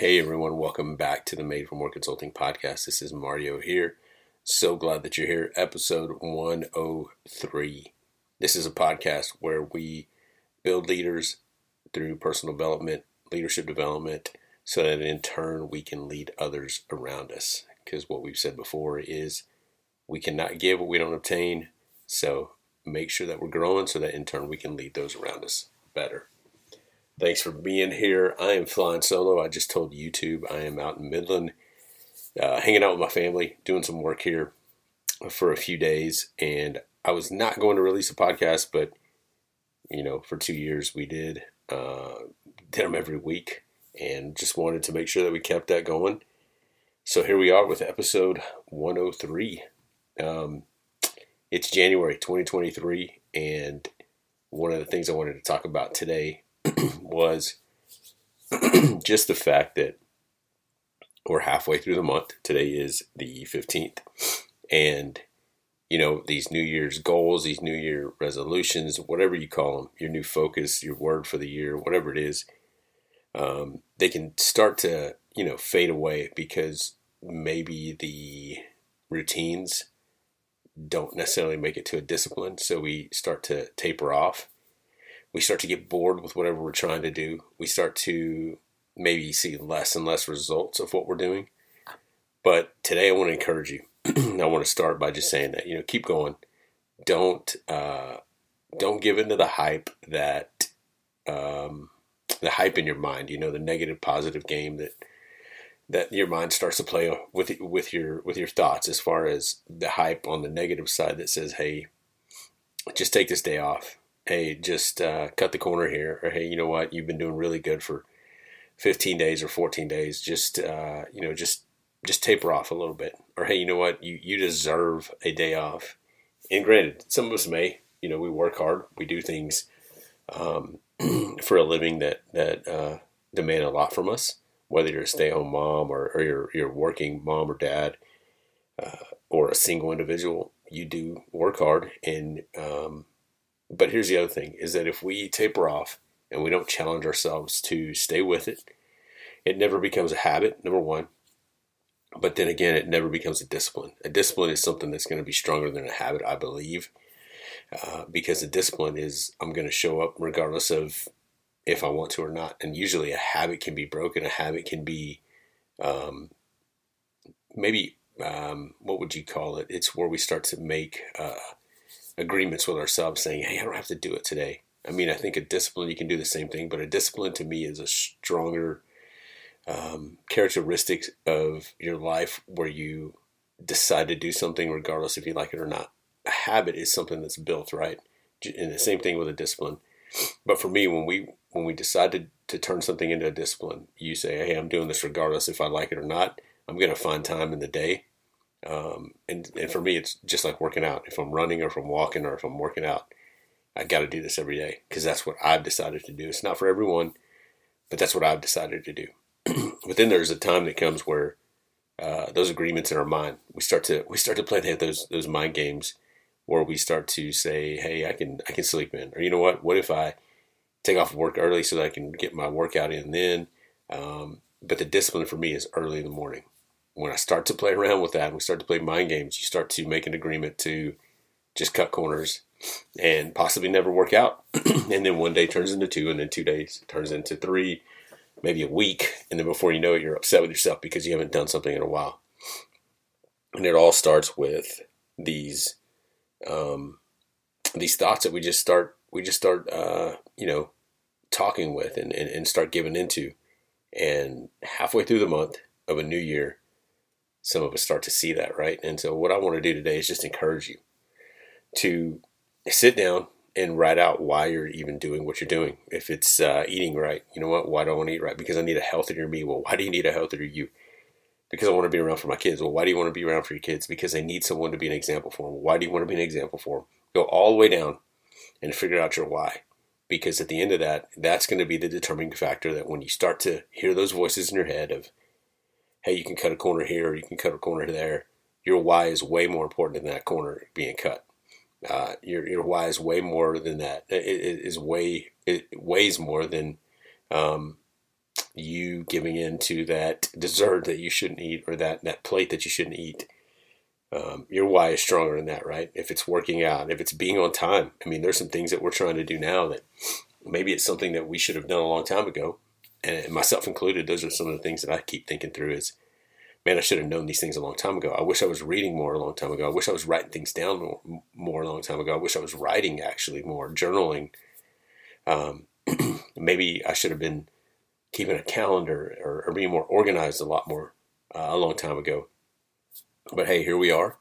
Hey everyone, welcome back to the Made for More Consulting podcast. This is Mario here. So glad that you're here. Episode 103. This is a podcast where we build leaders through personal development, leadership development, so that in turn we can lead others around us. Because what we've said before is we cannot give what we don't obtain. So make sure that we're growing so that in turn we can lead those around us better. Thanks for being here. I am flying solo. I just told YouTube I am out in Midland, uh, hanging out with my family, doing some work here for a few days. And I was not going to release a podcast, but you know, for two years we did uh, did them every week, and just wanted to make sure that we kept that going. So here we are with episode 103. Um, it's January 2023, and one of the things I wanted to talk about today was just the fact that we're halfway through the month. Today is the 15th. And, you know, these New Year's goals, these New Year resolutions, whatever you call them, your new focus, your word for the year, whatever it is, um, they can start to, you know, fade away because maybe the routines don't necessarily make it to a discipline. So we start to taper off we start to get bored with whatever we're trying to do. We start to maybe see less and less results of what we're doing. But today I want to encourage you. I want to start by just saying that, you know, keep going. Don't uh, don't give into the hype that um, the hype in your mind, you know, the negative positive game that that your mind starts to play with with your with your thoughts as far as the hype on the negative side that says, "Hey, just take this day off hey, just uh, cut the corner here, or hey, you know what, you've been doing really good for 15 days or 14 days. Just uh, you know, just just taper off a little bit, or hey, you know what, you you deserve a day off. And granted, some of us may, you know, we work hard, we do things um, for a living that that uh, demand a lot from us. Whether you're a stay-at-home mom or, or you're you're working mom or dad, uh, or a single individual, you do work hard and um, but here's the other thing is that if we taper off and we don't challenge ourselves to stay with it, it never becomes a habit, number one. But then again, it never becomes a discipline. A discipline is something that's going to be stronger than a habit, I believe, uh, because a discipline is I'm going to show up regardless of if I want to or not. And usually a habit can be broken. A habit can be um, maybe, um, what would you call it? It's where we start to make. Uh, agreements with ourselves saying, hey, I don't have to do it today. I mean, I think a discipline, you can do the same thing, but a discipline to me is a stronger um, characteristic of your life where you decide to do something regardless if you like it or not. A habit is something that's built, right? And the same thing with a discipline. But for me, when we when we decide to, to turn something into a discipline, you say, hey, I'm doing this regardless if I like it or not. I'm going to find time in the day um, and, and for me, it's just like working out. If I'm running or if I'm walking or if I'm working out, I got to do this every day because that's what I've decided to do. It's not for everyone, but that's what I've decided to do. but then there's a time that comes where uh, those agreements in our mind, we start to we start to play those those mind games where we start to say, "Hey, I can I can sleep in," or you know what? What if I take off work early so that I can get my workout in then? Um, but the discipline for me is early in the morning when I start to play around with that, we start to play mind games, you start to make an agreement to just cut corners and possibly never work out. and then one day turns into two, and then two days turns into three, maybe a week. And then before you know it, you're upset with yourself because you haven't done something in a while. And it all starts with these um, these thoughts that we just start we just start uh, you know talking with and, and, and start giving into. And halfway through the month of a new year, some of us start to see that, right? And so, what I want to do today is just encourage you to sit down and write out why you're even doing what you're doing. If it's uh, eating right, you know what? Why do I want to eat right? Because I need a healthier me. Well, why do you need a healthier you? Because I want to be around for my kids. Well, why do you want to be around for your kids? Because they need someone to be an example for them. Why do you want to be an example for them? Go all the way down and figure out your why. Because at the end of that, that's going to be the determining factor that when you start to hear those voices in your head of, hey, you can cut a corner here, you can cut a corner there. Your why is way more important than that corner being cut. Uh, your your why is way more than that. It, it is way it weighs more than um, you giving in to that dessert that you shouldn't eat or that, that plate that you shouldn't eat. Um, your why is stronger than that, right? If it's working out, if it's being on time. I mean, there's some things that we're trying to do now that maybe it's something that we should have done a long time ago. And myself included, those are some of the things that I keep thinking through is, man, I should have known these things a long time ago. I wish I was reading more a long time ago. I wish I was writing things down more, more a long time ago. I wish I was writing actually more, journaling. Um, maybe I should have been keeping a calendar or, or being more organized a lot more uh, a long time ago. But hey, here we are.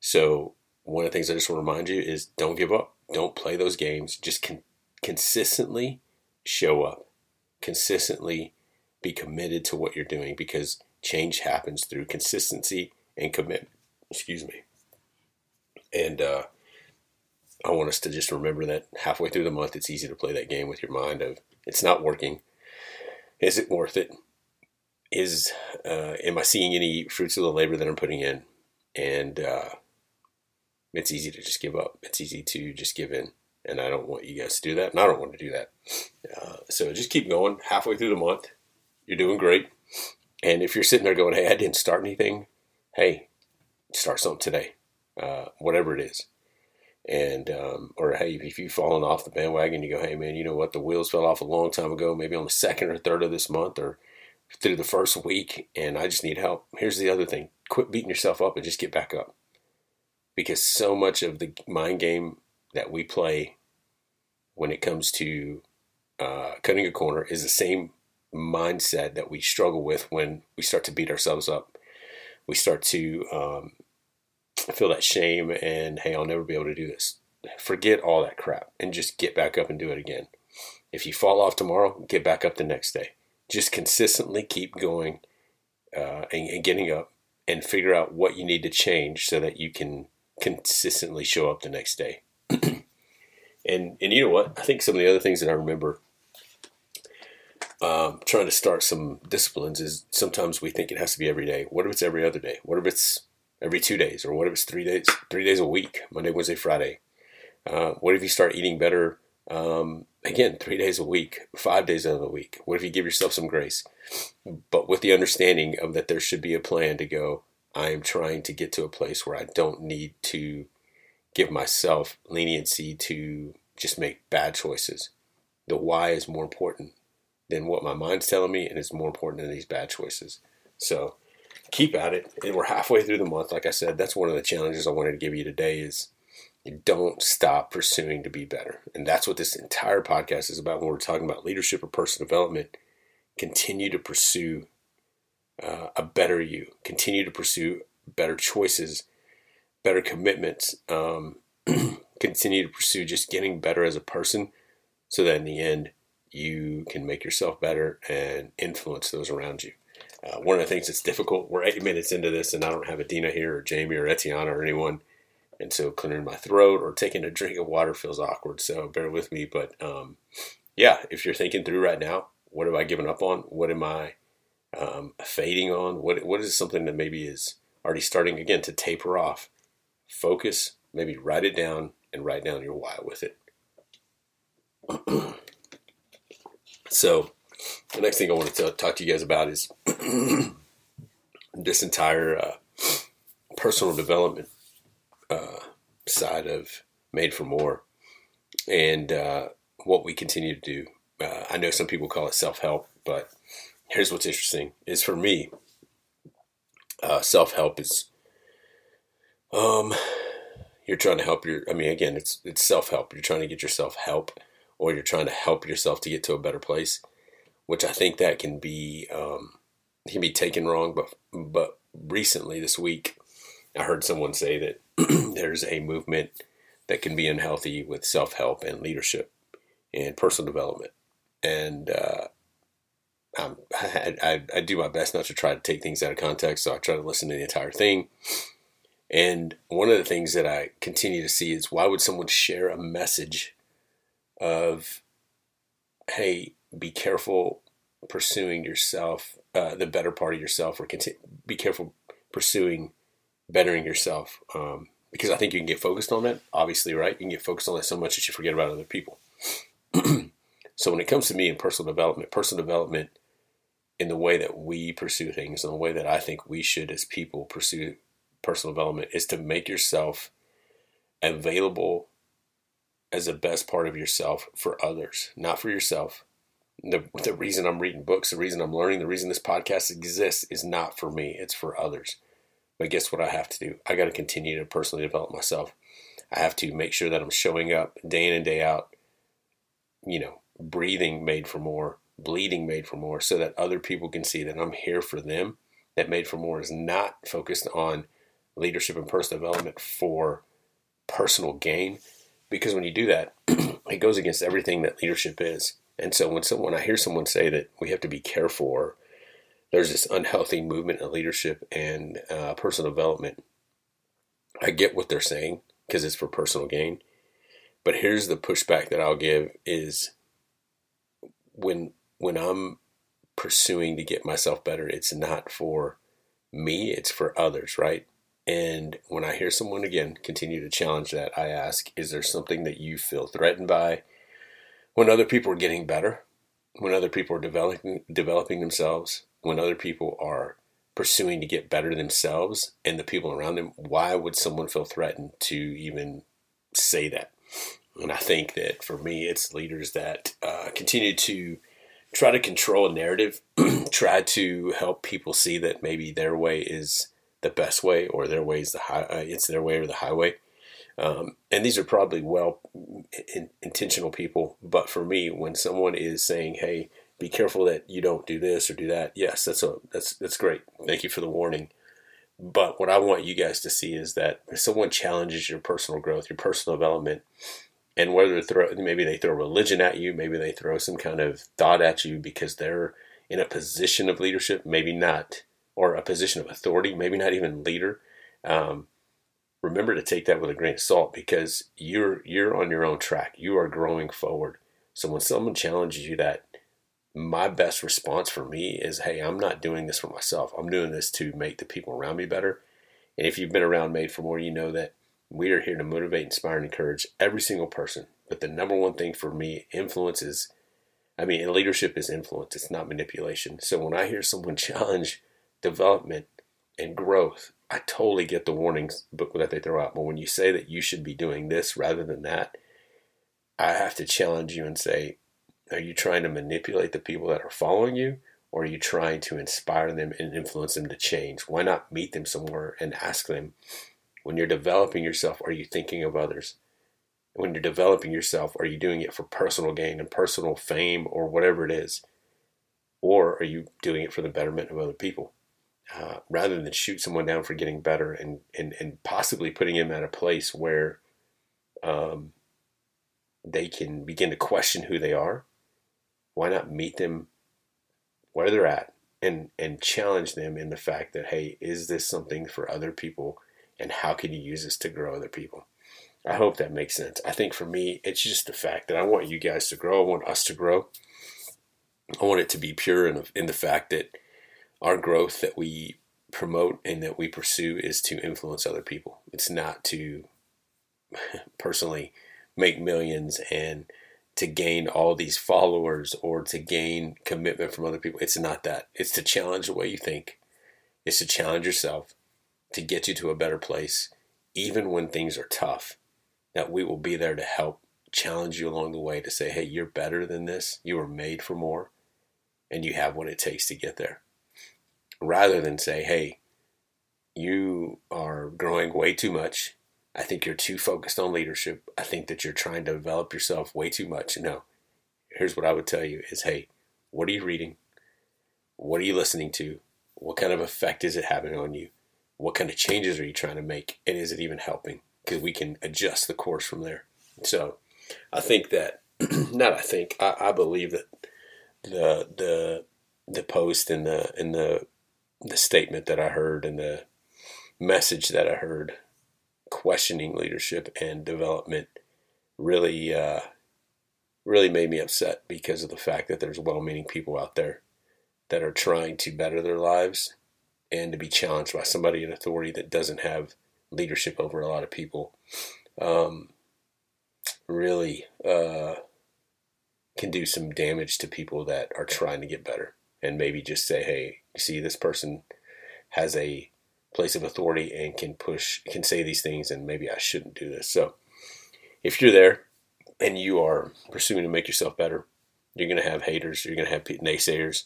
So one of the things I just want to remind you is don't give up. Don't play those games. Just con- consistently show up. Consistently be committed to what you're doing because change happens through consistency and commitment. Excuse me. And uh, I want us to just remember that halfway through the month, it's easy to play that game with your mind of it's not working. Is it worth it? Is uh, am I seeing any fruits of the labor that I'm putting in? And uh, it's easy to just give up. It's easy to just give in. And I don't want you guys to do that. And I don't want to do that. Uh, so just keep going. Halfway through the month, you're doing great. And if you're sitting there going, hey, I didn't start anything, hey, start something today, uh, whatever it is. And, um, or hey, if you've fallen off the bandwagon, you go, hey, man, you know what? The wheels fell off a long time ago, maybe on the second or third of this month or through the first week, and I just need help. Here's the other thing quit beating yourself up and just get back up. Because so much of the mind game that we play when it comes to uh, cutting a corner is the same mindset that we struggle with when we start to beat ourselves up. We start to um, feel that shame and, hey, I'll never be able to do this. Forget all that crap and just get back up and do it again. If you fall off tomorrow, get back up the next day. Just consistently keep going uh, and, and getting up and figure out what you need to change so that you can consistently show up the next day. And and you know what? I think some of the other things that I remember um, trying to start some disciplines is sometimes we think it has to be every day. What if it's every other day? What if it's every two days? Or what if it's three days, three days a week, Monday, Wednesday, Friday? Uh, what if you start eating better? Um, again, three days a week, five days out of the week. What if you give yourself some grace? But with the understanding of that there should be a plan to go, I am trying to get to a place where I don't need to give myself leniency to just make bad choices. The why is more important than what my mind's telling me, and it's more important than these bad choices. So keep at it. And we're halfway through the month. Like I said, that's one of the challenges I wanted to give you today is don't stop pursuing to be better. And that's what this entire podcast is about when we're talking about leadership or personal development. Continue to pursue uh, a better you. Continue to pursue better choices, better commitments. Um, continue to pursue just getting better as a person so that in the end, you can make yourself better and influence those around you. Uh, one of the things that's difficult, we're eight minutes into this and I don't have Adina here or Jamie or Etiana or anyone. And so clearing my throat or taking a drink of water feels awkward. So bear with me. But um, yeah, if you're thinking through right now, what have I given up on? What am I um, fading on? What What is something that maybe is already starting again to taper off? Focus, maybe write it down and write down your why with it. So, the next thing I want to talk to you guys about is this entire uh, personal development uh, side of Made for More and uh, what we continue to do. Uh, I know some people call it self help, but here's what's interesting: is for me, uh, self help is um, you're trying to help your. I mean, again, it's it's self help. You're trying to get yourself help or you're trying to help yourself to get to a better place, which I think that can be um, can be taken wrong. But but recently this week, I heard someone say that there's a movement that can be unhealthy with self help and leadership and personal development, and uh, I, I, I do my best not to try to take things out of context, so I try to listen to the entire thing. And one of the things that I continue to see is why would someone share a message of, hey, be careful pursuing yourself, uh, the better part of yourself, or continue, be careful pursuing bettering yourself. Um, because I think you can get focused on that, obviously, right? You can get focused on that so much that you forget about other people. so when it comes to me and personal development, personal development in the way that we pursue things, in the way that I think we should as people pursue personal development, is to make yourself available as the best part of yourself for others, not for yourself. The, the reason I'm reading books, the reason I'm learning, the reason this podcast exists is not for me, it's for others. But guess what I have to do? I got to continue to personally develop myself. I have to make sure that I'm showing up day in and day out, you know, breathing made for more, bleeding made for more, so that other people can see that I'm here for them. That made for more is not focused on leadership and personal development for personal gain. Because when you do that, it goes against everything that leadership is. And so when someone I hear someone say that we have to be careful or there's this unhealthy movement in leadership and uh, personal development, I get what they're saying because it's for personal gain. But here's the pushback that I'll give is when when I'm pursuing to get myself better, it's not for me, it's for others, right? And when I hear someone again continue to challenge that, I ask, is there something that you feel threatened by when other people are getting better, when other people are developing developing themselves, when other people are pursuing to get better themselves and the people around them, why would someone feel threatened to even say that? And I think that for me, it's leaders that uh, continue to try to control a narrative, try to help people see that maybe their way is the best way or their way is the high, uh, it's their way or the highway. Um, and these are probably well in, intentional people, but for me, when someone is saying, "Hey, be careful that you don't do this or do that," yes, that's a that's that's great. Thank you for the warning. But what I want you guys to see is that if someone challenges your personal growth, your personal development, and whether throw maybe they throw religion at you, maybe they throw some kind of thought at you because they're in a position of leadership, maybe not, or a position of authority, maybe not even leader. Um, remember to take that with a grain of salt because you're you're on your own track. You are growing forward. So when someone challenges you that my best response for me is, hey, I'm not doing this for myself. I'm doing this to make the people around me better. And if you've been around Made for More, you know that we are here to motivate, inspire, and encourage every single person. But the number one thing for me, influence is, I mean, leadership is influence. It's not manipulation. So when I hear someone challenge development and growth, I totally get the warnings book that they throw out. But when you say that you should be doing this rather than that, I have to challenge you and say, are you trying to manipulate the people that are following you? Or are you trying to inspire them and influence them to change? Why not meet them somewhere and ask them, when you're developing yourself, are you thinking of others? When you're developing yourself, are you doing it for personal gain and personal fame or whatever it is? Or are you doing it for the betterment of other people? Uh, rather than shoot someone down for getting better and, and, and possibly putting him at a place where um, they can begin to question who they are, why not meet them where they're at and, and challenge them in the fact that, hey, is this something for other people and how can you use this to grow other people? I hope that makes sense. I think for me, it's just the fact that I want you guys to grow. I want us to grow. I want it to be pure in, in the fact that our growth that we promote and that we pursue is to influence other people. It's not to personally make millions and to gain all these followers or to gain commitment from other people. It's not that. It's to challenge the way you think. It's to challenge yourself to get you to a better place, even when things are tough, that we will be there to help challenge you along the way to say, hey, you're better than this. You were made for more, and you have what it takes to get there. Rather than say, hey, you are growing way too much. I think you're too focused on leadership. I think that you're trying to develop yourself way too much. No. Here's what I would tell you is hey, what are you reading? What are you listening to? What kind of effect is it having on you? what kind of changes are you trying to make and is it even helping because we can adjust the course from there so i think that not i think I, I, believe that the the the post and the and the the statement that i heard and the message that i heard questioning leadership and development really uh, really made me upset because of the fact that there's well-meaning people out there that are trying to better their lives and to be challenged by somebody in authority that doesn't have leadership over a lot of people um, really uh, can do some damage to people that are trying to get better. and maybe just say, hey, see, this person has a place of authority and can push, can say these things, and maybe I shouldn't do this. So if you're there and you are pursuing to make yourself better, you're going to have haters, you're going to have naysayers.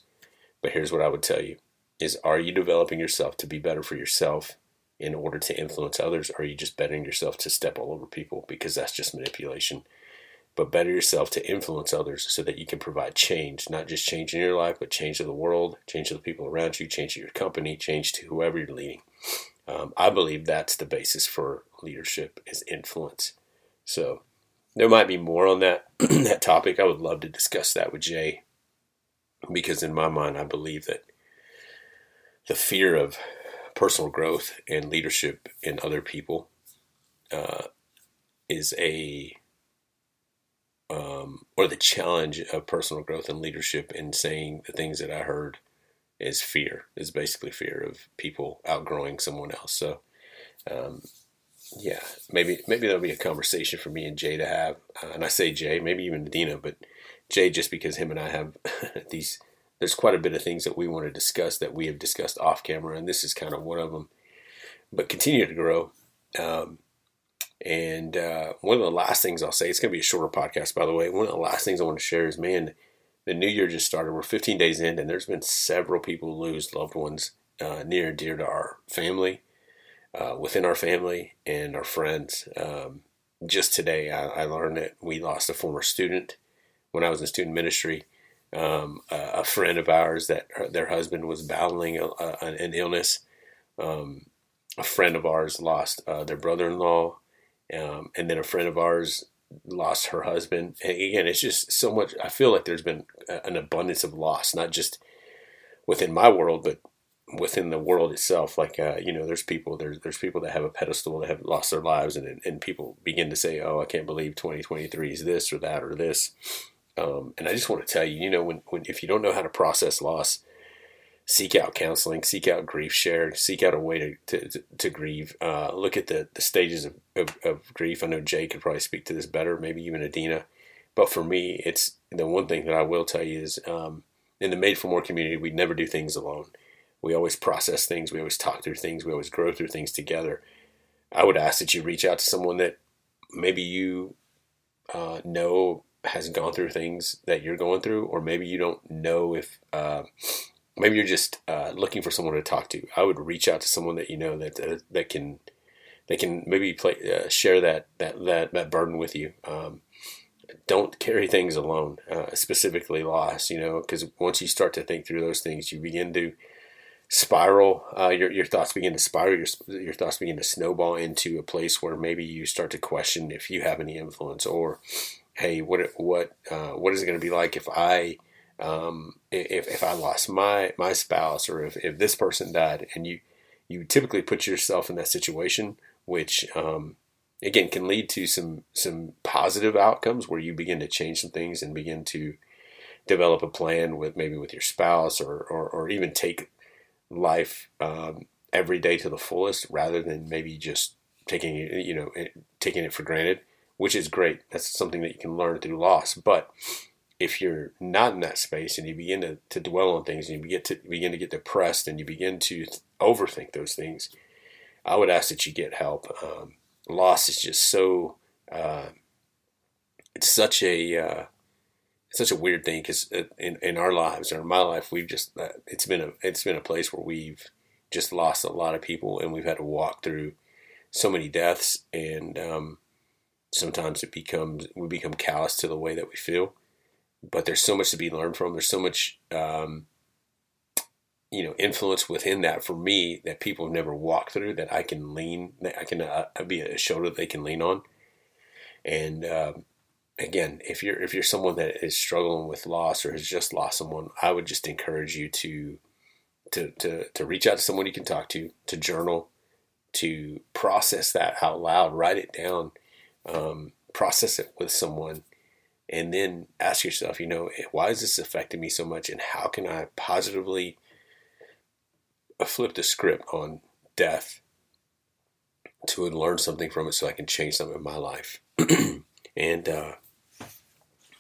But here's what I would tell you is are you developing yourself to be better for yourself in order to influence others? Or are you just betting yourself to step all over people? Because that's just manipulation. But better yourself to influence others so that you can provide change, not just change in your life, but change to the world, change to the people around you, change to your company, change to whoever you're leading. Um, I believe that's the basis for leadership is influence. So there might be more on that that topic. I would love to discuss that with Jay because in my mind, I believe that the fear of personal growth and leadership in other people uh, is a um, or the challenge of personal growth and leadership in saying the things that I heard is fear is basically fear of people outgrowing someone else. So um, yeah, maybe maybe that'll be a conversation for me and Jay to have. Uh, and I say Jay, maybe even Dina, but Jay just because him and I have these. There's quite a bit of things that we want to discuss that we have discussed off camera, and this is kind of one of them. But continue to grow. Um, and uh, one of the last things I'll say, it's going to be a shorter podcast, by the way. One of the last things I want to share is, man, the new year just started. We're 15 days in, and there's been several people lose loved ones uh, near and dear to our family uh, within our family and our friends. Um, just today, I, I, learned that we lost a former student when I was in student ministry. Um, a, a, friend of ours that her, their husband was battling a, a, an illness. Um, a friend of ours lost uh, their brother-in-law, um, and then a friend of ours lost her husband. And again, it's just so much. I feel like there's been an abundance of loss, not just within my world, but within the world itself. Like uh, you know, there's people there's there's people that have a pedestal that have lost their lives, and and people begin to say, "Oh, I can't believe 2023 is this or that or this." Um, and I just want to tell you, you know, when, when if you don't know how to process loss, seek out counseling, seek out grief share, seek out a way to to, to, grieve. Uh, look at the the stages of, of, of, grief. I know Jay could probably speak to this better, maybe even Adina. But for me, it's the one thing that I will tell you is um, in the Made for More community, we never do things alone. We always process things. We always talk through things. We always grow through things together. I would ask that you reach out to someone that maybe you uh, know has gone through things that you're going through, or maybe you don't know if uh, maybe you're just uh, looking for someone to talk to. I would reach out to someone that you know that uh, that can that can maybe play, uh, share that that that that burden with you. Um, don't carry things alone, uh, specifically loss. You know, because once you start to think through those things, you begin to spiral. Uh, your your thoughts begin to spiral. Your your thoughts begin to snowball into a place where maybe you start to question if you have any influence, or hey, what what uh, what is it going to be like if I um, if if I lost my my spouse, or if if this person died, and you you typically put yourself in that situation, which um, again can lead to some some positive outcomes where you begin to change some things and begin to develop a plan with maybe with your spouse or, or, or even take life um, every day to the fullest rather than maybe just taking it, you know, taking it for granted, which is great. That's something that you can learn through loss. But if you're not in that space and you begin to, to dwell on things and you begin to begin to get depressed and you begin to overthink those things, I would ask that you get help. Um, loss is just so uh, it's such a uh, such a weird thing because in, in our lives or in my life we've just uh, it's been a it's been a place where we've just lost a lot of people and we've had to walk through so many deaths and um, sometimes it becomes we become callous to the way that we feel but there's so much to be learned from. There's so much um, you know influence within that for me that people have never walked through that I can lean that I can uh, be a shoulder they can lean on. And um, again, if you're if you're someone that is struggling with loss or has just lost someone, I would just encourage you to to to to reach out to someone you can talk to, to journal, to process that out loud, write it down, um, process it with someone, and then ask yourself, you know, why is this affecting me so much, and how can I positively flip the script on death to learn something from it so I can change something in my life. and uh,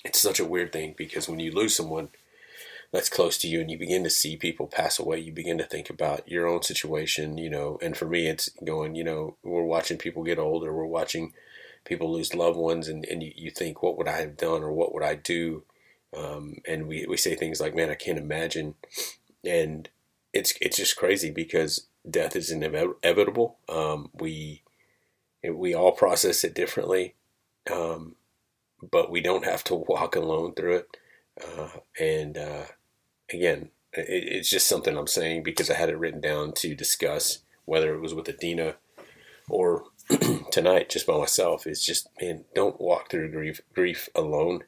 it's such a weird thing because when you lose someone, that's close to you and you begin to see people pass away you begin to think about your own situation you know and for me it's going you know we're watching people get older we're watching people lose loved ones and, and you, you think what would i have done or what would i do? Um, and we, we say things like man i can't imagine. And it's it's just crazy because death is inevitable. Um, we we all process it differently um, but we don't have to walk alone through it. Uh, and uh, again, it, it's just something I'm saying because I had it written down to discuss whether it was with Adina or tonight just by myself. is just, man, don't walk through grief, grief alone.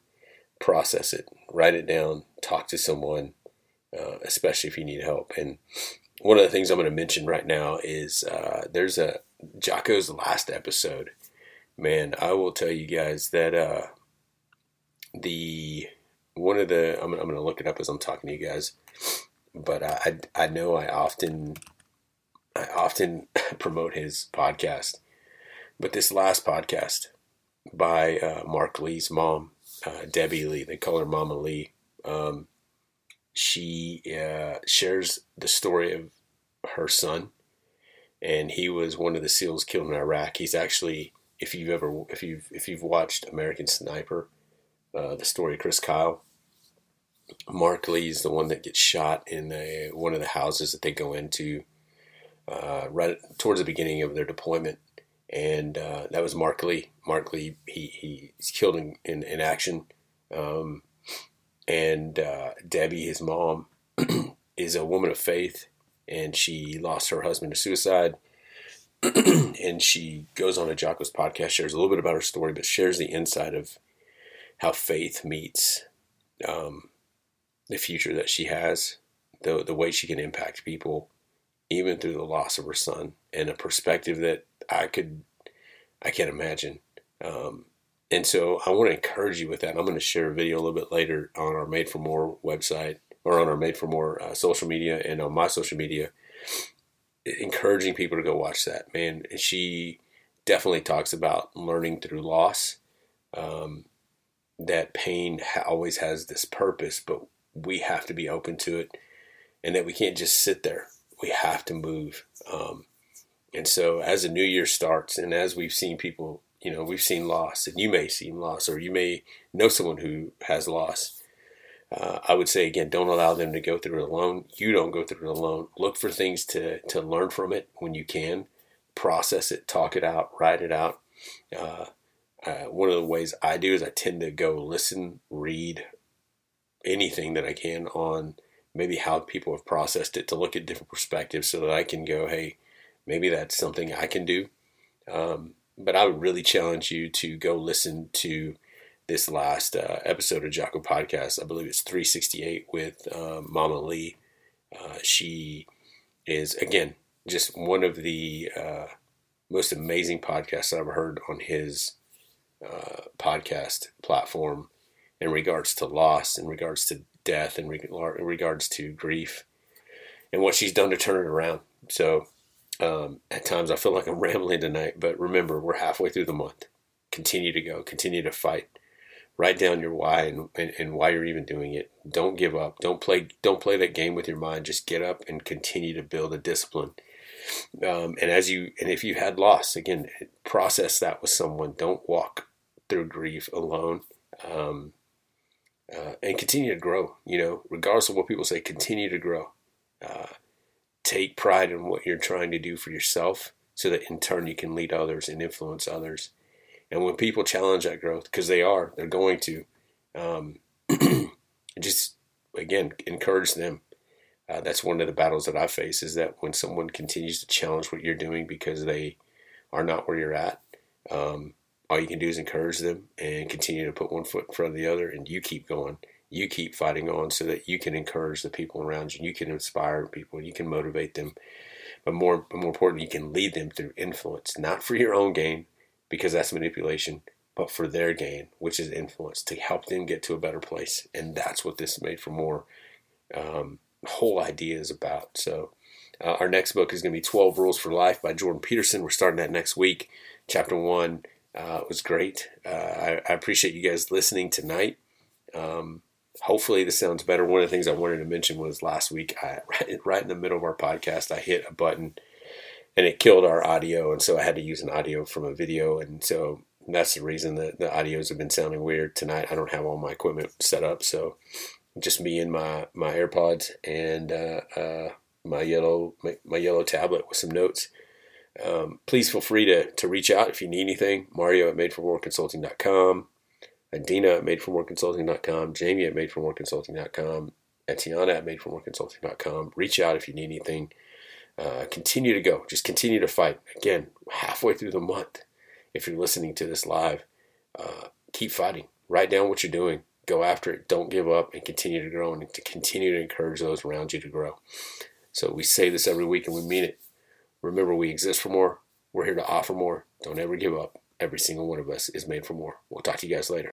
Process it, write it down, talk to someone, uh, especially if you need help. And one of the things I'm going to mention right now is uh, there's a Jocko's last episode. Man, I will tell you guys that uh, the one of the I'm, I'm going to look it up as I'm talking to you guys, but I I know I often I often promote his podcast, but this last podcast by uh, Mark Lee's mom, uh, Debbie Lee, they call her Mama Lee. Um, she uh, shares the story of her son, and he was one of the SEALs killed in Iraq. He's actually, if you've ever, if you've if you've watched American Sniper, uh, the story of Chris Kyle. Mark Lee is the one that gets shot in a, one of the houses that they go into uh, right towards the beginning of their deployment, and uh, that was Mark Lee. Mark Lee, he he's killed in in, in action, um, and uh, Debbie, his mom, is a woman of faith, and she lost her husband to suicide. and she goes on a Jocko's podcast, shares a little bit about her story, but shares the inside of how faith meets um, the future that she has, the the way she can impact people, even through the loss of her son, and a perspective that I could I can't imagine. Um, and so I want to encourage you with that. I'm going to share a video a little bit later on our Made for More website or on our Made for More uh, social media and on my social media, encouraging people to go watch that. Man, she definitely talks about learning through loss. Um, that pain always has this purpose, but we have to be open to it and that we can't just sit there. We have to move. Um, and so as the new year starts and as we've seen people, you know, we've seen loss and you may see loss or you may know someone who has loss. Uh, I would say again, don't allow them to go through it alone. You don't go through it alone. Look for things to, to learn from it when you can. Process it, talk it out, write it out. Uh, uh, one of the ways I do is I tend to go listen, read anything that I can on maybe how people have processed it to look at different perspectives so that I can go, hey, maybe that's something I can do. Um, but I would really challenge you to go listen to this last uh, episode of Jocko Podcast. I believe it's 368 with um, Mama Lee. Uh, she is, again, just one of the uh, most amazing podcasts I've ever heard on his uh, podcast platform in regards to loss, in regards to death, in, in regards to grief, and what she's done to turn it around. So um, at times I feel like I'm rambling tonight, but remember, we're halfway through the month. Continue to go, continue to fight. Write down your why and, and, and why you're even doing it. Don't give up. Don't play. Don't play that game with your mind. Just get up and continue to build a discipline. Um, and as you and if you had loss, again, process that with someone. Don't walk through grief alone. Um, uh, and continue to grow. You know, regardless of what people say, continue to grow. Uh, take pride in what you're trying to do for yourself, so that in turn you can lead others and influence others. And when people challenge that growth, because they are, they're going to, um, just again encourage them. Uh, that's one of the battles that I face is that when someone continues to challenge what you're doing because they are not where you're at, um, all you can do is encourage them and continue to put one foot in front of the other, and you keep going. You keep fighting on so that you can encourage the people around you. You can inspire people. You can motivate them. But more, more important, you can lead them through influence, not for your own gain, because that's manipulation, but for their gain, which is influence, to help them get to a better place. And that's what this made for more um, whole idea is about. So, uh, our next book is going to be 12 Rules for Life by Jordan Peterson. We're starting that next week. Chapter 1 uh, was great. Uh, I, I, appreciate you guys listening tonight. Um, hopefully this sounds better. One of the things I wanted to mention was last week, I, right, in the middle of our podcast, I hit a button and it killed our audio. And so I had to use an audio from a video. And so that's the reason that the audios have been sounding weird tonight. I don't have all my equipment set up. So just me and my, my AirPods and uh, uh, my yellow my, my, yellow tablet with some notes. Um, please feel free to, to reach out if you need anything. Mario at madeformoreconsulting.com. Adina at madeformoreconsulting.com, Jamie at madeformoreconsulting.com, Etiana at madeformoreconsulting.com. Reach out if you need anything. Uh, continue to go. Just continue to fight. Again, halfway through the month, if you're listening to this live, uh, keep fighting. Write down what you're doing. Go after it. Don't give up and continue to grow and to continue to encourage those around you to grow. So we say this every week and we mean it. Remember, we exist for more. We're here to offer more. Don't ever give up. Every single one of us is made for more. We'll talk to you guys later.